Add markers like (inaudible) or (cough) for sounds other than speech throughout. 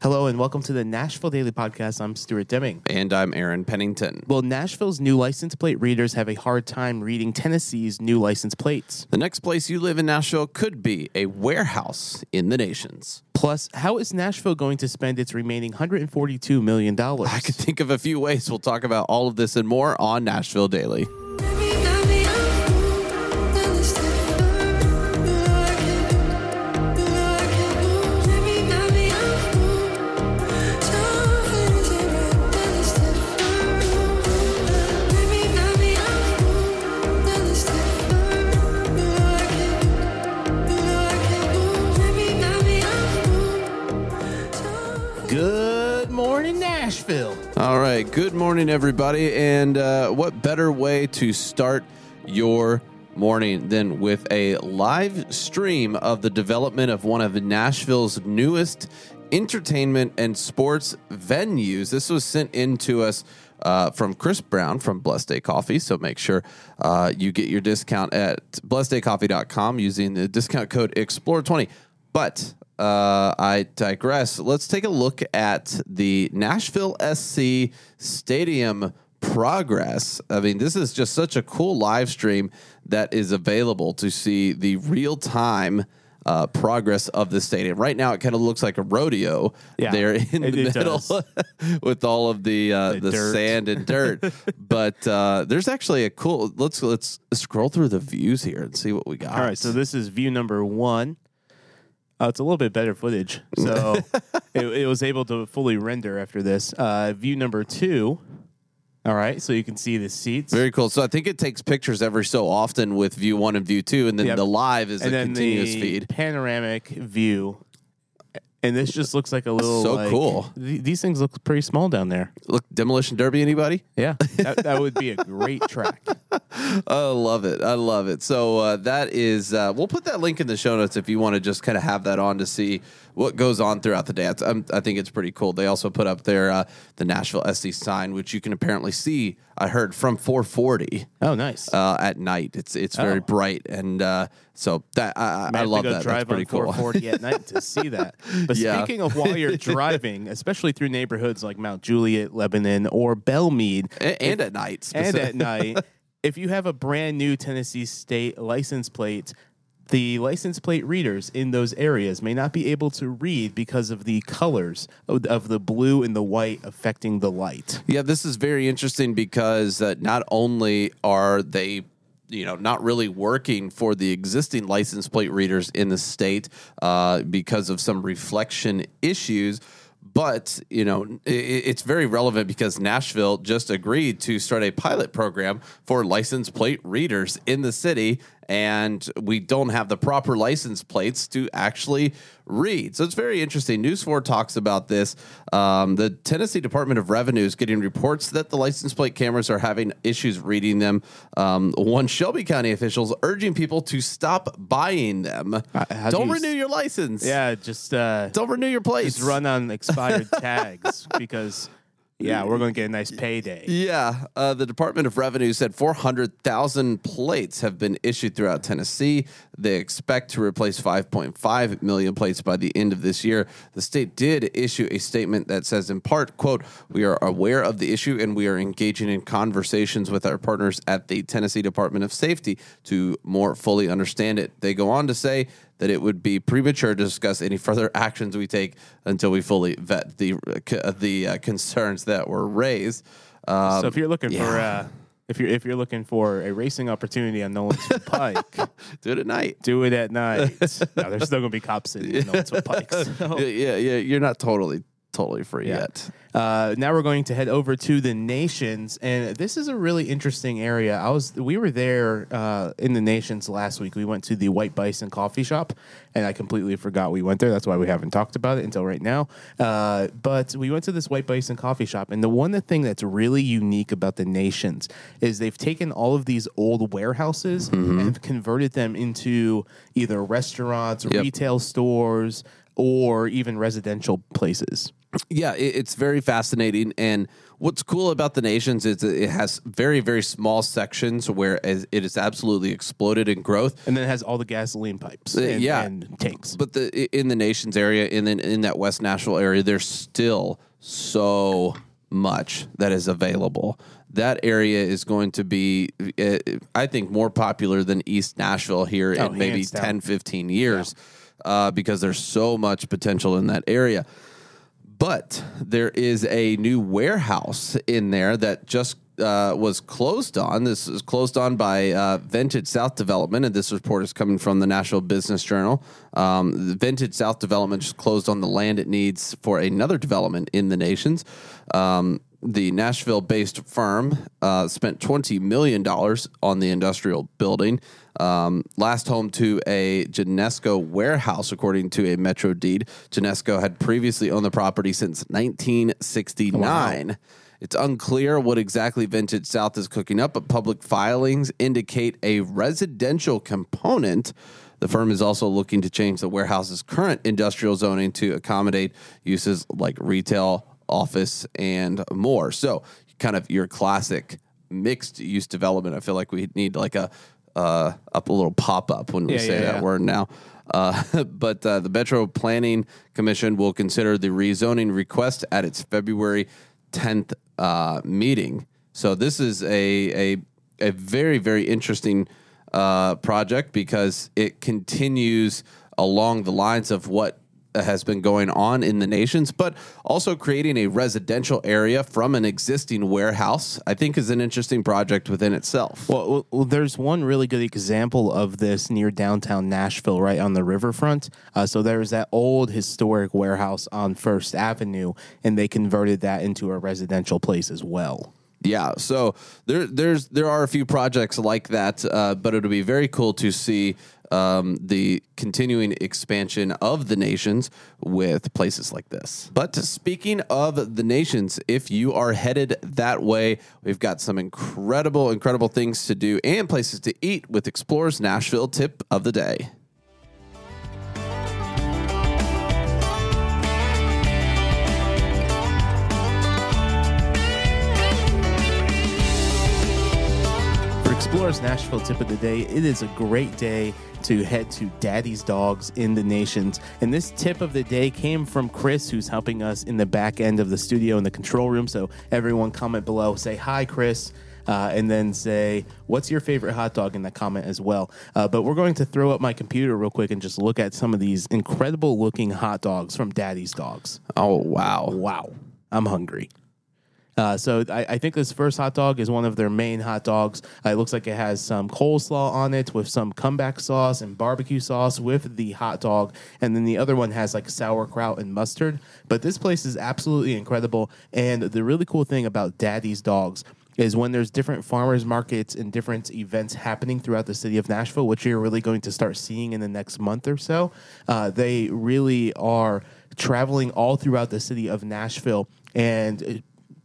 Hello and welcome to the Nashville Daily Podcast. I'm Stuart Deming. And I'm Aaron Pennington. Well, Nashville's new license plate readers have a hard time reading Tennessee's new license plates. The next place you live in Nashville could be a warehouse in the nations. Plus, how is Nashville going to spend its remaining $142 million? I could think of a few ways. We'll talk about all of this and more on Nashville Daily. Right. Good morning, everybody. And uh, what better way to start your morning than with a live stream of the development of one of Nashville's newest entertainment and sports venues? This was sent in to us. Uh, from Chris Brown from Blessed Day Coffee. So make sure uh, you get your discount at blesseddaycoffee.com using the discount code EXPLORE20. But uh, I digress. Let's take a look at the Nashville SC Stadium progress. I mean, this is just such a cool live stream that is available to see the real time. Uh, progress of the stadium. Right now, it kind of looks like a rodeo Yeah, there in it- the middle (laughs) with all of the uh, The the, sand and dirt. (laughs) but uh, there's actually a cool. Let's let's scroll through the views here and see what we got. All right, so this is view number one. Uh, it's a little bit better footage, so (laughs) it, it was able to fully render after this. Uh, view number two. All right, so you can see the seats. Very cool. So I think it takes pictures every so often with view one and view two, and then Yep. the live is and a then continuous the feed. panoramic view. And this just looks like a little So like- cool. th- these things look pretty small down there. Look, Demolition Derby, anybody? Yeah, (laughs) that, that would be a great track. (laughs) I love it. I love it. So uh, that is, uh, we'll put that link in the show notes if you want to just kind of have that on to see what goes on throughout the day. Um, I think it's pretty cool. They also put up their uh, the Nashville SC sign, which you can apparently see. I heard from 440 Oh, nice. uh, at night. It's it's very Oh. bright, and uh, so that I, I love that. That's drive pretty on cool. 440 at night to see (laughs) that. But Yeah. speaking of while you're (laughs) driving, especially through neighborhoods like Mount Juliet, Lebanon, or Belle Meade, A- and, at night, and at night, (laughs) if you have a brand new Tennessee state license plate, the license plate readers in those areas may not be able to read because of the colors of, of the blue and the white affecting the light. Yeah, this is very interesting because uh, not only are they you know not really working for the existing license plate readers in the state uh, because of some reflection issues but you know i- i- it's very relevant because Nashville just agreed to start a pilot program for license plate readers in the city and we don't have the proper license plates to actually read. So it's very interesting. News 4 talks about this. Um, the Tennessee Department of Revenue is getting reports that the license plate cameras are having issues reading them. Um, one Shelby County officials urging people to stop buying them. Uh, do don't you renew s- your license. Yeah, just uh, Don't renew your plates. just run on expired (laughs) tags because yeah, we're going to get a nice payday. Yeah, uh, the Department of Revenue said 400,000 plates have been issued throughout Tennessee. They expect to replace 5.5 million plates by the end of this year. The state did issue a statement that says, in part, "quote We are aware of the issue and we are engaging in conversations with our partners at the Tennessee Department of Safety to more fully understand it." They go on to say that it would be premature to discuss any further (laughs) actions we take until we fully vet the uh, the uh, concerns that were raised. Um, So if you're looking for yeah. uh, if you're if you're looking for a racing opportunity on Nolensville (laughs) Pike, do it at night. do it at (laughs) night. no, there's still gonna be cops in Nolensville Pike. so- yeah, yeah, you're not totally totally free Yeah. yet. Uh, now we're going to head over to the nations, and this is a really interesting area. I was we were there uh, in the nations last week. We went to the White Bison Coffee Shop, and I completely forgot we went there. That's why we haven't talked about it until right now. Uh, but we went to this White Bison Coffee Shop, and the one thing that's really unique about the nations is they've taken all of these old warehouses and converted them into either restaurants, Yep. retail stores or even residential places. Yeah, it, it's very fascinating. And what's cool about the nations is that it has very, very small sections where it is absolutely exploded in growth. And then it has all the gasoline pipes and, yeah. and tanks. But the in the nations area, in in that West Nashville area, there's still so much that is available. That area is going to be, uh, I think, more popular than East Nashville here Oh, in maybe hands down. 10, 15 years uh, because there's so much potential in that area. But there is a new warehouse in there that just uh, was closed on. This is closed on by uh, Vintage South Development, and this report is coming from the Nashville Business Journal. Um, Vintage South Development just closed on the land it needs for another development in the nations. Um, the Nashville based firm uh, spent $20 million on the industrial building. Um, last home to a Genesco warehouse, according to a Metro deed. Genesco had previously owned the property since 1969. It's unclear what exactly Vintage South is cooking up, but public filings indicate a residential component. The firm is also looking to change the warehouse's current industrial zoning to accommodate uses like retail, office, and more. So, kind of your classic mixed use development. I feel like we need like a uh, up a little pop up when we Yeah, say yeah, that yeah. word now. Uh, (laughs) but uh, the Metro Planning Commission will consider the rezoning request at its February 10th uh, meeting. So this is a a, a very very interesting uh, project because it continues along the lines of what has been going on in the nations, but also creating a residential area from an existing warehouse. I think is an interesting project within itself. Well, well, well, there's one really good example of this near downtown Nashville, right on the riverfront. Uh, so there's that old historic warehouse on First Avenue, and they converted that into a residential place as well. Yeah, so there there's there are a few projects like that, uh, but it'll be very cool to see um, the continuing expansion of the nations with places like this. But speaking of the nations, if you are headed that way, we've got some incredible, incredible things to do and places to eat with Explorers Nashville tip of the day. Explorers Nashville tip of the day, it is a great day to head to Daddy's Dogs in the Nations. And this tip of the day came from Chris, who's helping us in the back end of the studio in the control room. So everyone comment below, say hi, Chris. Uh, and then say, what's your favorite hot dog in the comment as well. Uh, but we're going to throw up my computer real quick and just look at some of these incredible looking hot dogs from Daddy's Dogs. Oh wow! Wow, I'm hungry. Uh, so I, I think this first hot dog is one of their main hot dogs. Uh, it looks like it has some coleslaw on it with some comeback sauce and barbecue sauce with the hot dog, and then the other one has like sauerkraut and mustard. But this place is absolutely incredible, and the really cool thing about Daddy's Dogs is when there's different farmers markets and different events happening throughout the city of Nashville, which you're really going to start seeing in the next month or so. Uh, they really are traveling all throughout the city of Nashville and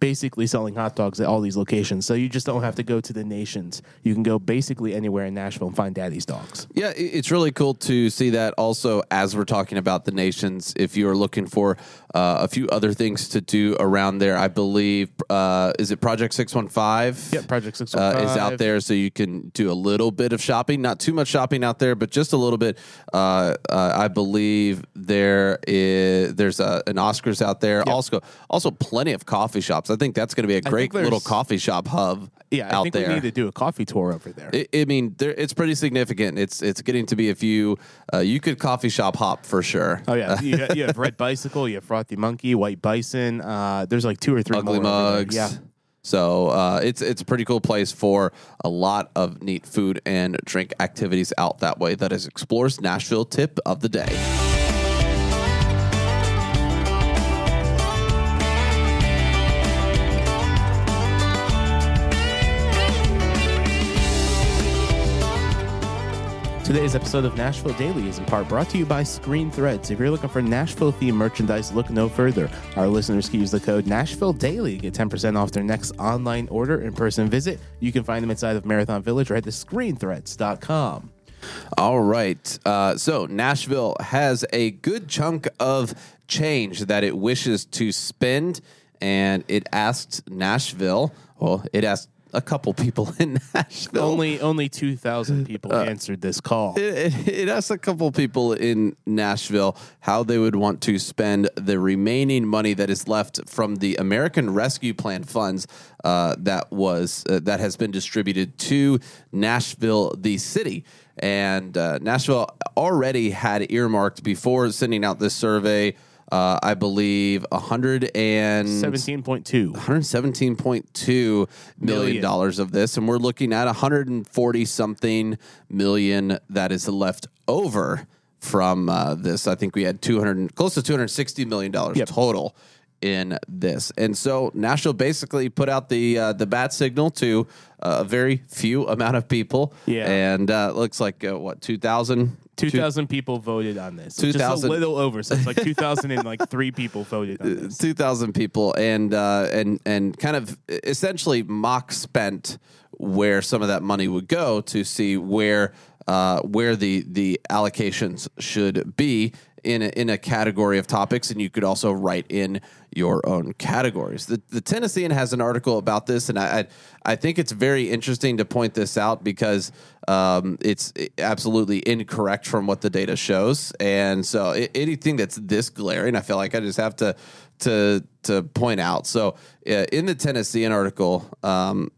basically selling hot dogs at all these locations. So you just don't have to go to the nations. You can go basically anywhere in Nashville and find Daddy's Dogs. Yeah, it's really cool to see that also as we're talking about the nations. If you're looking for uh, a few other things to do around there, I believe, uh, is it Project 615? Yeah, Project Uh, 615. is out there, so you can do a little bit of shopping. Not too much shopping out there, but just a little bit. Uh, uh, I believe there is there's a, an Oscars out there. Also, also plenty of coffee shops. I think that's going to be a great little coffee shop hub. Yeah, I out think there. we need to do a coffee tour over there. I, I mean, there, it's pretty significant. It's it's getting to be a few. Uh, you could coffee shop hop for sure. Oh yeah, you, got- (laughs) you have Red Bicycle, you have Frothy Monkey, White Bison. Uh, there's like two or three Ugly more mugs. Yeah, So uh, it's it's a pretty cool place for a lot of neat food and drink activities out that way. That is Explores Nashville tip of the day. Today's episode of Nashville Daily is in part brought to you by Screen Threads. If you're looking for Nashville themed merchandise, look no further. Our listeners can use the code Nashville Daily to get 10% off their next online order in person visit. You can find them inside of Marathon Village or at the screenthreads.com. All right. Uh, so Nashville has a good chunk of change that it wishes to spend, and it asked Nashville. Well, it asked a couple people in Nashville. Only only two thousand people answered this call. It, it, it asked a couple people in Nashville how they would want to spend the remaining money that is left from the American Rescue Plan funds uh, that was uh, that has been distributed to Nashville, the city. And uh, Nashville already had earmarked before sending out this survey. Uh, I believe a hundred and Seventeen point two. 117.2 million Million. dollars of this and we're looking at 140 something million that is left over from uh, this i think we had 200 close to 260 million dollars Yep. total in this and so nashville basically put out the uh, the bat signal to uh, a very few amount of people Yeah. and uh, it looks like uh, what 2000 Two thousand people voted on this. Just 2,000 a little over. So it's like two thousand and like three (laughs) people voted on this. two thousand people, and uh, and and kind of essentially mock spent where some of that money would go to see where uh, where the the allocations should be in a, in a category of topics, and you could also write in your own categories. The the Tennessean has an article about this, and I I, I think it's very interesting to point this out because um, it's absolutely incorrect from what the data shows, and so i anything that's this glaring, I feel like I just have to to to point out. So uh, in the Tennessean article, um,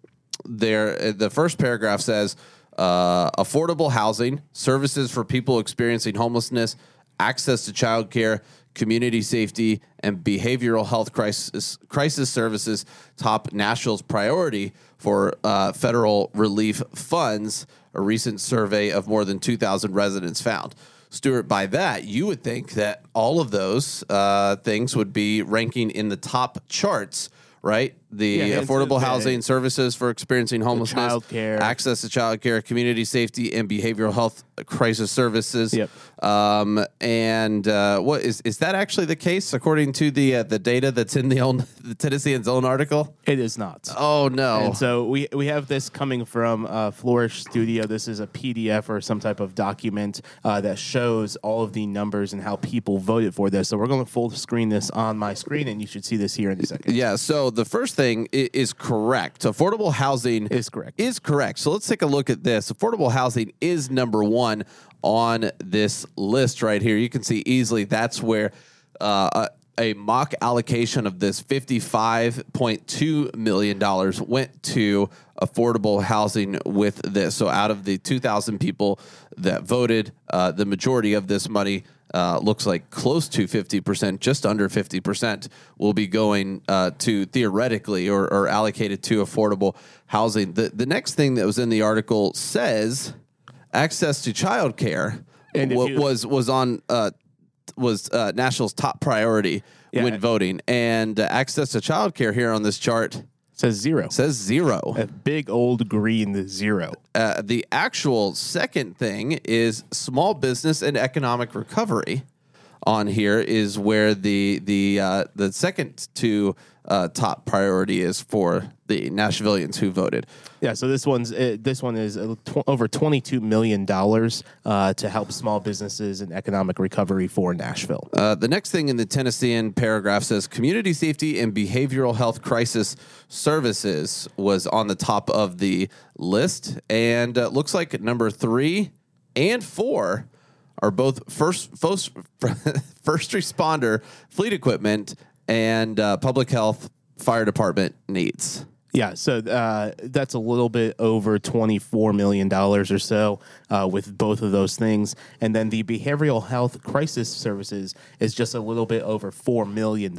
there uh, the first paragraph says uh, affordable housing, services for people experiencing homelessness, access to childcare, community safety, and behavioral health crisis crisis services top Nashville's priority for uh, federal relief funds. A recent survey of more than 2,000 residents found. Stuart, by that, you would think that all of those uh, things would be ranking in the top charts, right? The Yeah, affordable housing services for experiencing homelessness, childcare. access to childcare, community safety, and behavioral health crisis services. Yep. Um, and uh, what is is that actually the case according to the uh, the data that's in the own (laughs) the Tennessean's own article? It is not. Oh no! And so we we have this coming from uh, Flourish Studio. This is a PDF or some type of document uh, that shows all of the numbers and how people voted for this. So we're going to full screen this on my screen, and you should see this here in a second. Yeah, so the first thing i- is correct. Affordable housing Is correct. Is correct. So let's take a look at this. Affordable housing is number one on this list right here. You can see easily that's where uh, a, a mock allocation of this $55.2 million went to affordable housing with this. So out of the 2,000 people that voted, uh, the majority of this money uh, looks like close to 50%, just under 50%, will be going uh, to theoretically or, or allocated to affordable housing. The, the next thing that was in the article says access to childcare And if you- was was on uh, was uh, Nashville's top priority Yeah. when voting, and uh, access to childcare here on this chart says zero. says zero. A big old green zero. Uh, the actual second thing is small business and economic recovery. On here is where the the uh, the second to uh, top priority is for the Nashvillians who voted. Yeah, so this one's uh, this one is uh, tw- over twenty two million dollars uh, to help small businesses and economic recovery for Nashville. Uh, the next thing in the Tennessean paragraph says community safety and behavioral health crisis services was on the top of the list, and uh, looks like number three and four are both first first, (laughs) first responder fleet equipment and uh, public health fire department needs. Yeah, so uh, that's a little bit over $24 million or so uh, with both of those things. And then the behavioral health crisis services is just a little bit over $4 million.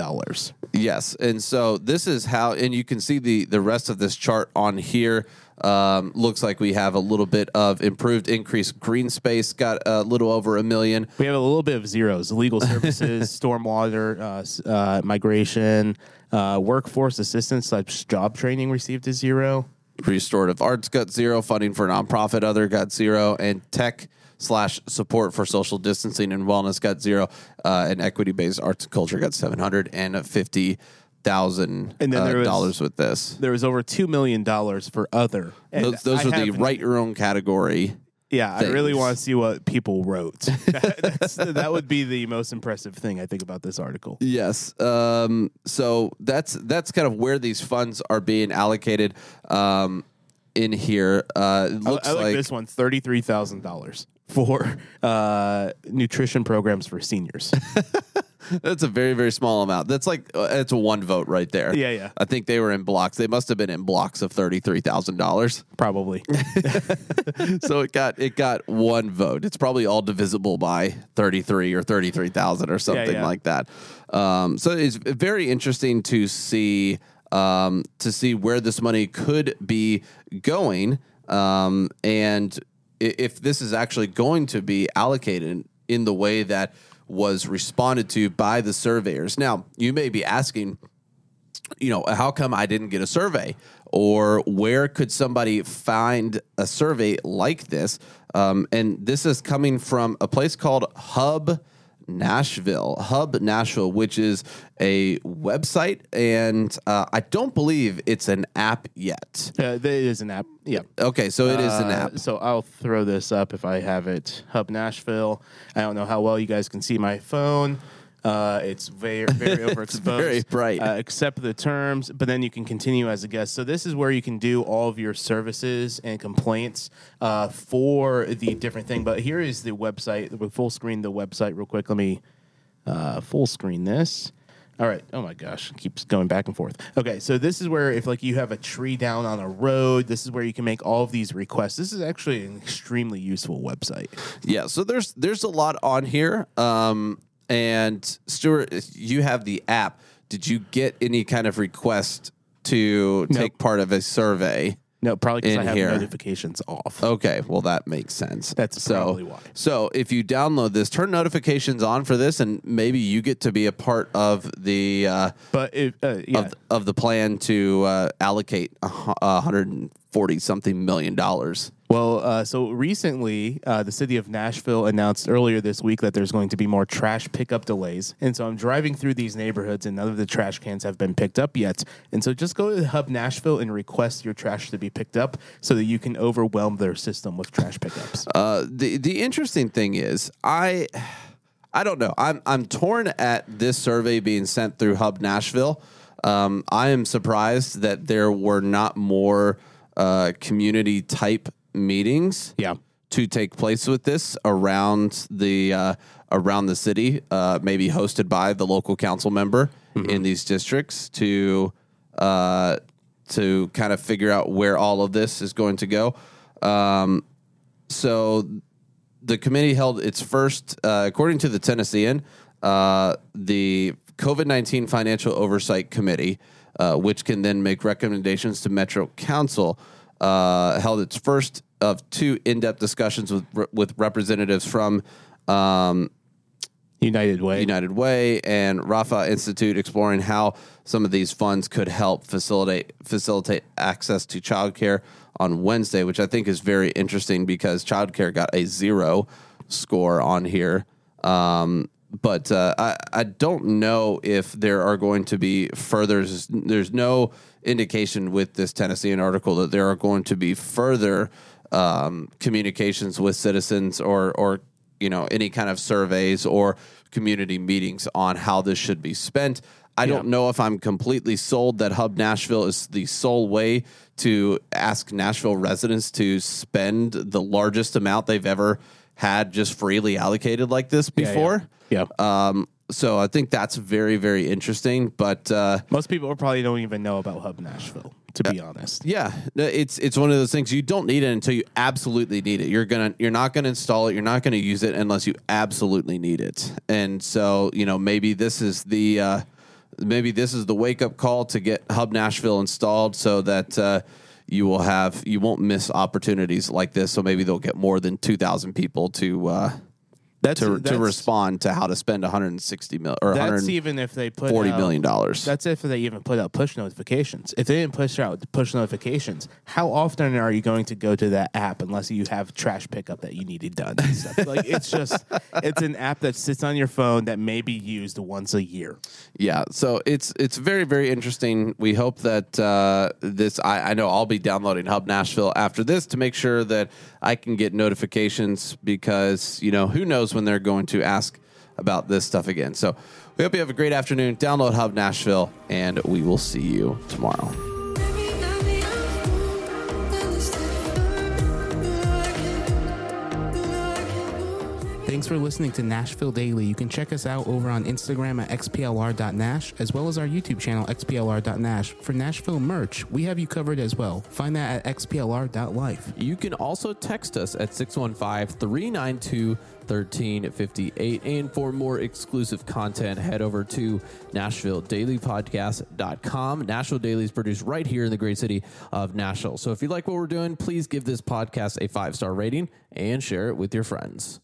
Yes, and so this is how, and you can see the the rest of this chart on here. Um, looks like we have a little bit of improved increased green space, got a little over a million. We have a little bit of zeros legal (laughs) services, stormwater, uh, uh, migration, uh, workforce assistance, such job training received a zero. Restorative arts got zero, funding for nonprofit other got zero, and tech slash support for social distancing and wellness got zero, uh, and equity based arts and culture got seven hundred and fifty thousand And then there was- dollars with this. There was over $2 million for other. And Those, those I are the write your own category Yeah, I really want to see what people wrote. (laughs) That's, that would be the most impressive thing I think about this article. Yes. Um, so that's that's kind of where these funds are being allocated. Um, in here, uh, it I, looks I like, like this one thirty three thousand dollars for uh, nutrition programs for seniors. (laughs) that's a very very small amount. That's like uh, it's a one vote right there. Yeah, yeah. I think they were in blocks. They must have been in blocks of thirty three thousand dollars. Probably. (laughs) so it got it got one vote. It's probably all divisible by 33 or 33,000 or something yeah. like that. Um, so it's very interesting to see um, to see where this money could be going, um, and if this is actually going to be allocated in the way that was responded to by the surveyors. Now, you may be asking, you know, how come I didn't get a survey? Or where could somebody find a survey like this? Um, and this is coming from a place called Hub Nashville, Hub Nashville, which is a website, and uh, I don't believe it's an app yet. uh, there is an app. Yeah. Okay, so it is an Uh, app. So I'll throw this up if I have it. Hub Nashville. I don't know how well you guys can see my phone. Uh, it's very very (laughs) overexposed. very bright. Uh, accept the terms, but then you can continue as a guest. So this is where you can do all of your services and complaints uh, for the different thing. But here is the website. We'll full screen the website real quick. Let me uh, full screen this. All right. Oh my gosh, it keeps going back and forth. Okay, so this is where if like you have a tree down on a road, this is where you can make all of these requests. This is actually an extremely useful website. Yeah, so there's there's a lot on here. Um, and Stuart, you have the app. Did you get any kind of request to take part of a survey? No, probably because I have here. notifications off. Okay, well that makes sense. That's so, probably why. So if you download this, turn notifications on for this, and maybe you get to be a part of the uh, But if, uh, yeah, of, of the plan to uh, allocate a hundred and forty something million dollars. Well, uh, so recently, uh, the city of Nashville announced earlier this week that there's going to be more trash pickup delays. And so I'm driving through these neighborhoods, and none of the trash cans have been picked up yet. And so just go to Hub Nashville and request your trash to be picked up so that you can overwhelm their system with trash pickups. Uh, the the interesting thing is, I I don't know. I'm I'm torn at this survey being sent through Hub Nashville. Um, I am surprised that there were not more uh, community type meetings. Yeah. To take place with this around the uh, around the city, uh, maybe hosted by the local council member in these districts to uh, to kind of figure out where all of this is going to go. Um, so the committee held its first, uh, according to the Tennessean, uh, the COVID 19 Financial Oversight Committee, uh, which can then make recommendations to Metro Council, uh, held its first of two in depth discussions with, with representatives from um, United Way. United Way and Raphah Institute exploring how some of these funds could help facilitate facilitate access to childcare on Wednesday, which I think is very interesting because childcare got a zero score on here. Um, but uh, I, I don't know if there are going to be further. There's no indication with this Tennessean article that there are going to be further um, communications with citizens or or you know any kind of surveys or community meetings on how this should be spent. I don't know if I'm completely sold that Hub Nashville is the sole way to ask Nashville residents to spend the largest amount they've ever had just freely allocated like this Yeah, yeah. before. Yeah. Um, so I think that's very, very interesting. But uh, Most people probably don't even know about Hub Nashville, to be honest. yeah, it's it's one of those things you don't need it until you absolutely need it. You're gonna you're not gonna install it. You're not gonna use it unless you absolutely need it. And so you know maybe this is the uh, maybe this is the wake up call to get Hub Nashville installed so that. Uh, you will have you won't miss opportunities like this, so maybe they'll get more than two thousand people to uh, That's- to, to respond to how to spend 160 mil or That's even if they put million out- dollars. That's if they even put out push notifications. If they didn't push out push notifications, how often are you going to go to that app unless you have trash pickup that you needed done? And stuff? like it's just (laughs) it's an app that sits on your phone that may be used once a year. Yeah, so it's it's very very interesting. We hope that uh, this. I, I know I'll be downloading Hub Nashville after this to make sure that I can get notifications because you know who knows when they're going to ask about this stuff again. So we hope you have a great afternoon. Download Hub Nashville, and we will see you tomorrow. Thanks for listening to Nashville Daily. You can check us out over on Instagram at xplr.nash as well as our YouTube channel xplr.nash. For Nashville merch, we have you covered as well. Find that at xplr.life. You can also text us at 615 392 1358. And for more exclusive content, head over to NashvilleDailyPodcast.com. Nashville Daily is produced right here in the great city of Nashville. So if you like what we're doing, please give this podcast a five star rating and share it with your friends.